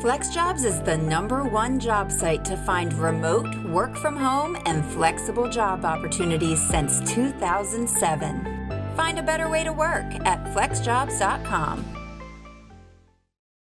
FlexJobs is the number one job site to find remote, work from home, and flexible job opportunities since 2007. Find a better way to work at flexjobs.com.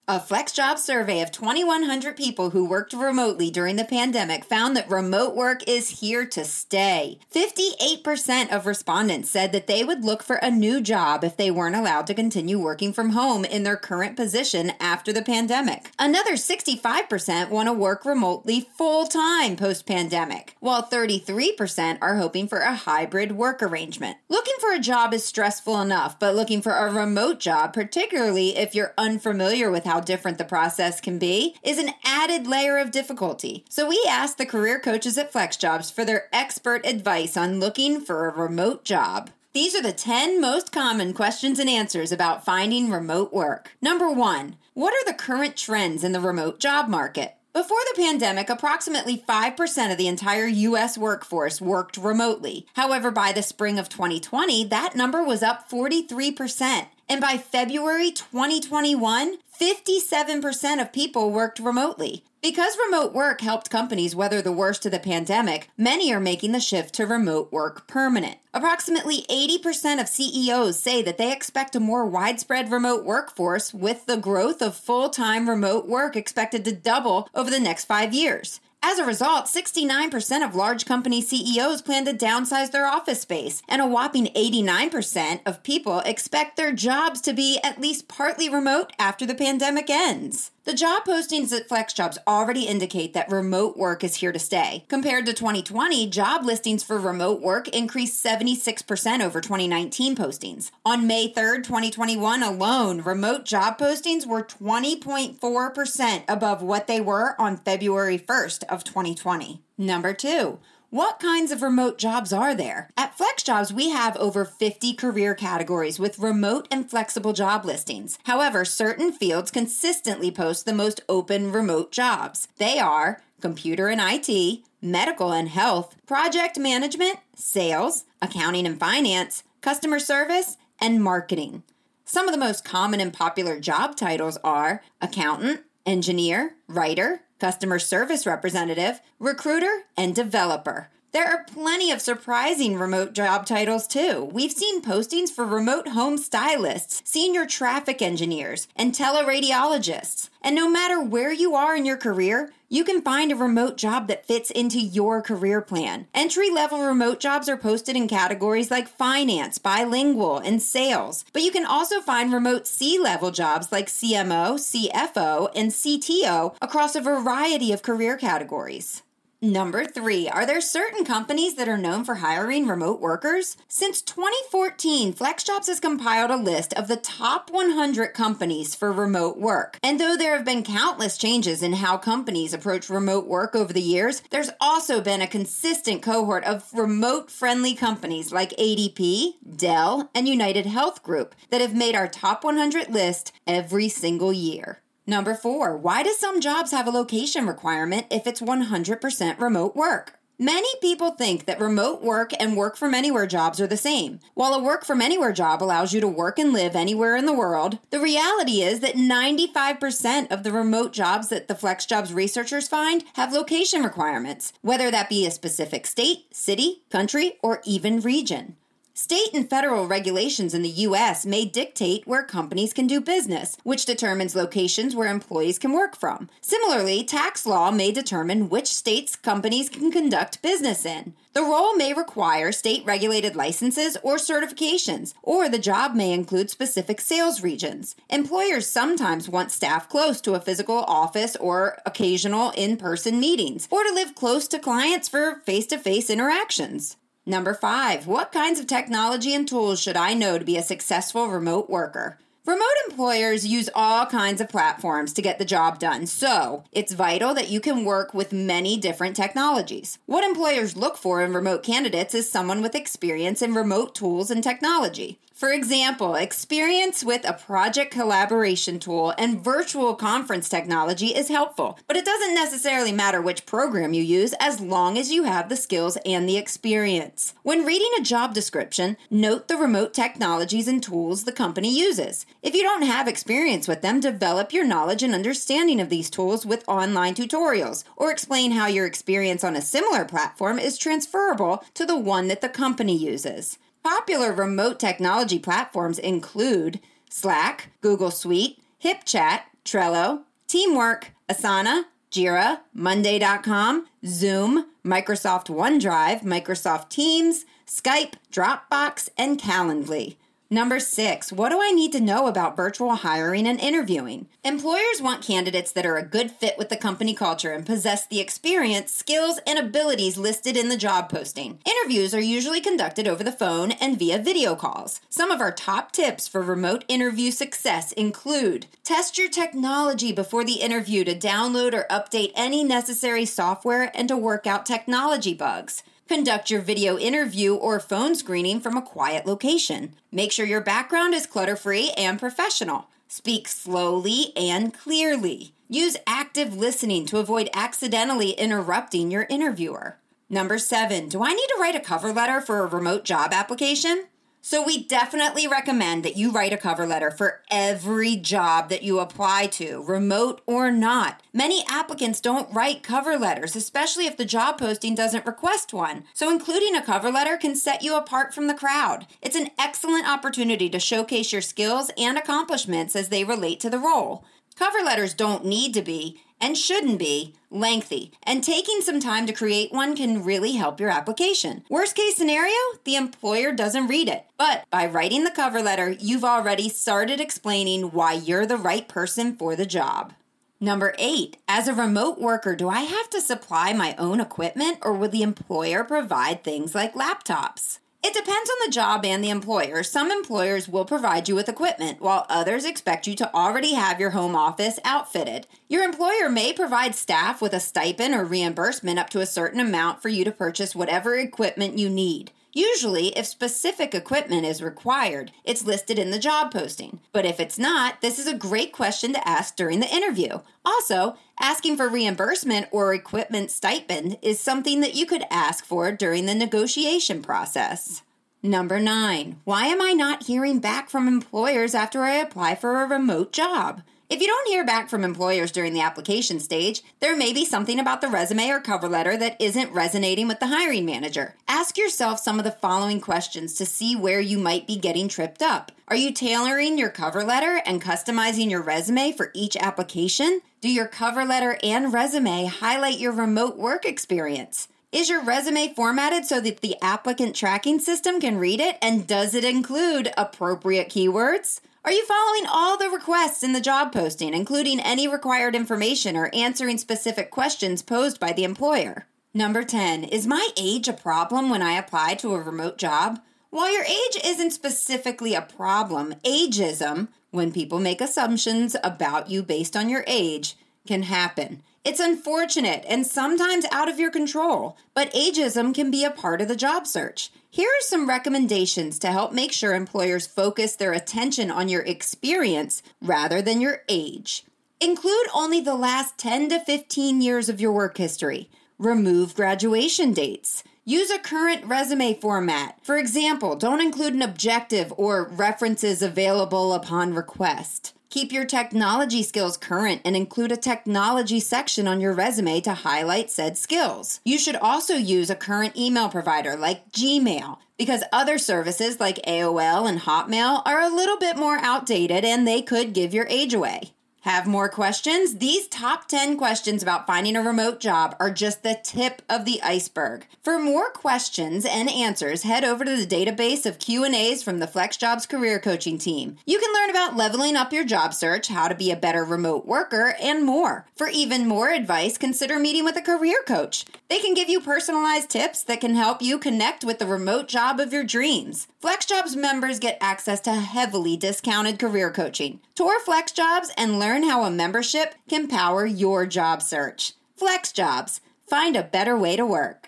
A FlexJobs survey of 2,100 people who worked remotely during the pandemic found that remote work is here to stay. 58% of respondents said that they would look for a new job if they weren't allowed to continue working from home in their current position after the pandemic. Another 65% want to work remotely full time post pandemic, while 33% are hoping for a hybrid work arrangement. Looking for a job is stressful enough, but looking for a remote job, particularly if you're unfamiliar with how how different the process can be is an added layer of difficulty. So we asked the career coaches at FlexJobs for their expert advice on looking for a remote job. These are the 10 most common questions and answers about finding remote work. Number one, what are the current trends in the remote job market? Before the pandemic, approximately 5% of the entire U.S. workforce worked remotely. However, by the spring of 2020, that number was up 43%. And by February 2021, 57% of people worked remotely. Because remote work helped companies weather the worst of the pandemic, many are making the shift to remote work permanent. Approximately 80% of CEOs say that they expect a more widespread remote workforce with the growth of full time remote work expected to double over the next five years. As a result, 69% of large company CEOs plan to downsize their office space, and a whopping 89% of people expect their jobs to be at least partly remote after the pandemic ends. The job postings at FlexJobs already indicate that remote work is here to stay. Compared to 2020, job listings for remote work increased 76% over 2019 postings. On May 3rd, 2021 alone, remote job postings were 20.4% above what they were on February 1st of 2020. Number 2, what kinds of remote jobs are there? At FlexJobs, we have over 50 career categories with remote and flexible job listings. However, certain fields consistently post the most open remote jobs. They are computer and IT, medical and health, project management, sales, accounting and finance, customer service, and marketing. Some of the most common and popular job titles are accountant, engineer, writer, customer service representative, recruiter, and developer. There are plenty of surprising remote job titles too. We've seen postings for remote home stylists, senior traffic engineers, and teleradiologists. And no matter where you are in your career, you can find a remote job that fits into your career plan. Entry level remote jobs are posted in categories like finance, bilingual, and sales. But you can also find remote C level jobs like CMO, CFO, and CTO across a variety of career categories. Number three, are there certain companies that are known for hiring remote workers? Since 2014, FlexJobs has compiled a list of the top 100 companies for remote work. And though there have been countless changes in how companies approach remote work over the years, there's also been a consistent cohort of remote friendly companies like ADP, Dell, and UnitedHealth Group that have made our top 100 list every single year. Number four, why do some jobs have a location requirement if it's 100% remote work? Many people think that remote work and work from anywhere jobs are the same. While a work from anywhere job allows you to work and live anywhere in the world, the reality is that 95% of the remote jobs that the FlexJobs researchers find have location requirements, whether that be a specific state, city, country, or even region. State and federal regulations in the U.S. may dictate where companies can do business, which determines locations where employees can work from. Similarly, tax law may determine which states companies can conduct business in. The role may require state regulated licenses or certifications, or the job may include specific sales regions. Employers sometimes want staff close to a physical office or occasional in person meetings, or to live close to clients for face to face interactions. Number five, what kinds of technology and tools should I know to be a successful remote worker? Remote employers use all kinds of platforms to get the job done, so it's vital that you can work with many different technologies. What employers look for in remote candidates is someone with experience in remote tools and technology. For example, experience with a project collaboration tool and virtual conference technology is helpful, but it doesn't necessarily matter which program you use as long as you have the skills and the experience. When reading a job description, note the remote technologies and tools the company uses. If you don't have experience with them, develop your knowledge and understanding of these tools with online tutorials, or explain how your experience on a similar platform is transferable to the one that the company uses. Popular remote technology platforms include Slack, Google Suite, HipChat, Trello, Teamwork, Asana, Jira, Monday.com, Zoom, Microsoft OneDrive, Microsoft Teams, Skype, Dropbox, and Calendly. Number six, what do I need to know about virtual hiring and interviewing? Employers want candidates that are a good fit with the company culture and possess the experience, skills, and abilities listed in the job posting. Interviews are usually conducted over the phone and via video calls. Some of our top tips for remote interview success include test your technology before the interview to download or update any necessary software and to work out technology bugs. Conduct your video interview or phone screening from a quiet location. Make sure your background is clutter free and professional. Speak slowly and clearly. Use active listening to avoid accidentally interrupting your interviewer. Number seven, do I need to write a cover letter for a remote job application? So, we definitely recommend that you write a cover letter for every job that you apply to, remote or not. Many applicants don't write cover letters, especially if the job posting doesn't request one. So, including a cover letter can set you apart from the crowd. It's an excellent opportunity to showcase your skills and accomplishments as they relate to the role. Cover letters don't need to be, and shouldn't be lengthy, and taking some time to create one can really help your application. Worst case scenario, the employer doesn't read it. But by writing the cover letter, you've already started explaining why you're the right person for the job. Number eight, as a remote worker, do I have to supply my own equipment or will the employer provide things like laptops? It depends on the job and the employer. Some employers will provide you with equipment, while others expect you to already have your home office outfitted. Your employer may provide staff with a stipend or reimbursement up to a certain amount for you to purchase whatever equipment you need. Usually, if specific equipment is required, it's listed in the job posting. But if it's not, this is a great question to ask during the interview. Also, asking for reimbursement or equipment stipend is something that you could ask for during the negotiation process. Number nine, why am I not hearing back from employers after I apply for a remote job? If you don't hear back from employers during the application stage, there may be something about the resume or cover letter that isn't resonating with the hiring manager. Ask yourself some of the following questions to see where you might be getting tripped up. Are you tailoring your cover letter and customizing your resume for each application? Do your cover letter and resume highlight your remote work experience? Is your resume formatted so that the applicant tracking system can read it? And does it include appropriate keywords? Are you following all the requests in the job posting, including any required information or answering specific questions posed by the employer? Number 10. Is my age a problem when I apply to a remote job? While your age isn't specifically a problem, ageism, when people make assumptions about you based on your age, can happen. It's unfortunate and sometimes out of your control, but ageism can be a part of the job search. Here are some recommendations to help make sure employers focus their attention on your experience rather than your age. Include only the last 10 to 15 years of your work history. Remove graduation dates. Use a current resume format. For example, don't include an objective or references available upon request. Keep your technology skills current and include a technology section on your resume to highlight said skills. You should also use a current email provider like Gmail because other services like AOL and Hotmail are a little bit more outdated and they could give your age away. Have more questions? These top 10 questions about finding a remote job are just the tip of the iceberg. For more questions and answers, head over to the database of Q&As from the FlexJobs career coaching team. You can learn about leveling up your job search, how to be a better remote worker, and more. For even more advice, consider meeting with a career coach. They can give you personalized tips that can help you connect with the remote job of your dreams. FlexJobs members get access to heavily discounted career coaching. Tour FlexJobs and learn how a membership can power your job search. FlexJobs. Find a better way to work.